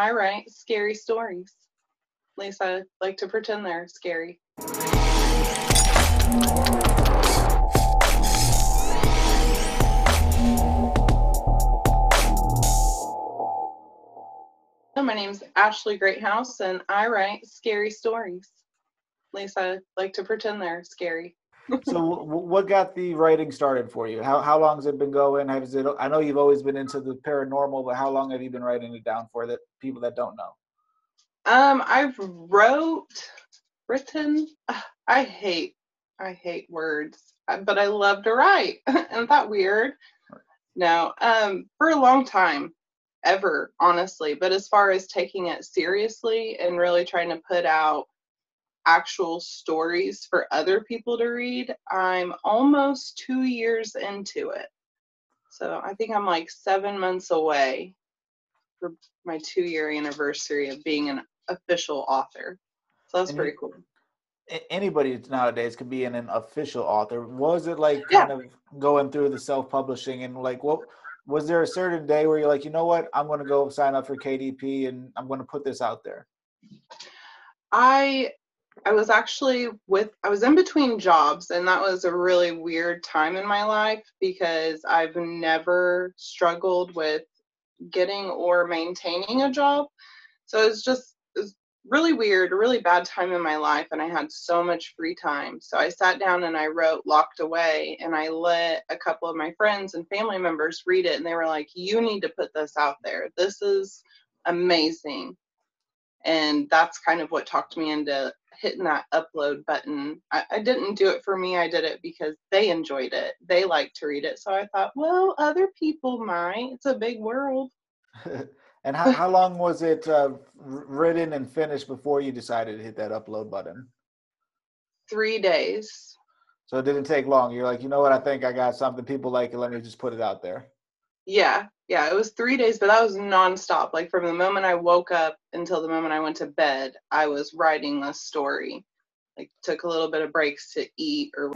I write scary stories. At least I like to pretend they're scary. My name's Ashley Greathouse, and I write scary stories. At least I like to pretend they're scary. So, what got the writing started for you? How how long has it been going? Has it? I know you've always been into the paranormal, but how long have you been writing it down for? That people that don't know. Um, I've wrote, written. I hate, I hate words, uh, but I love to write. Isn't that weird? No, um, for a long time, ever honestly. But as far as taking it seriously and really trying to put out actual stories for other people to read, I'm almost two years into it. So I think I'm like seven months away for my two year anniversary of being an official author. So that's and pretty cool. Anybody nowadays can be an, an official author. Was it like yeah. kind of going through the self publishing and like what was there a certain day where you're like, you know what, I'm going to go sign up for KDP and I'm going to put this out there? I I was actually with I was in between jobs and that was a really weird time in my life because I've never struggled with getting or maintaining a job. So it's just it's really weird, really bad time in my life and I had so much free time. So I sat down and I wrote Locked Away and I let a couple of my friends and family members read it and they were like, "You need to put this out there. This is amazing." And that's kind of what talked me into hitting that upload button. I, I, didn't do it for me. I did it because they enjoyed it. They liked to read it. So I thought, well, other people might. It's a big world. and how, how long was it uh, written and finished before you decided to hit that upload button? Three days. So it didn't take long. You're like, you know what? I think I got something people like it. Let me just put it out there. Yeah, yeah, it was three days, but that was nonstop. Like from the moment I woke up until the moment I went to bed, I was writing this story. Like took a little bit of breaks to eat or.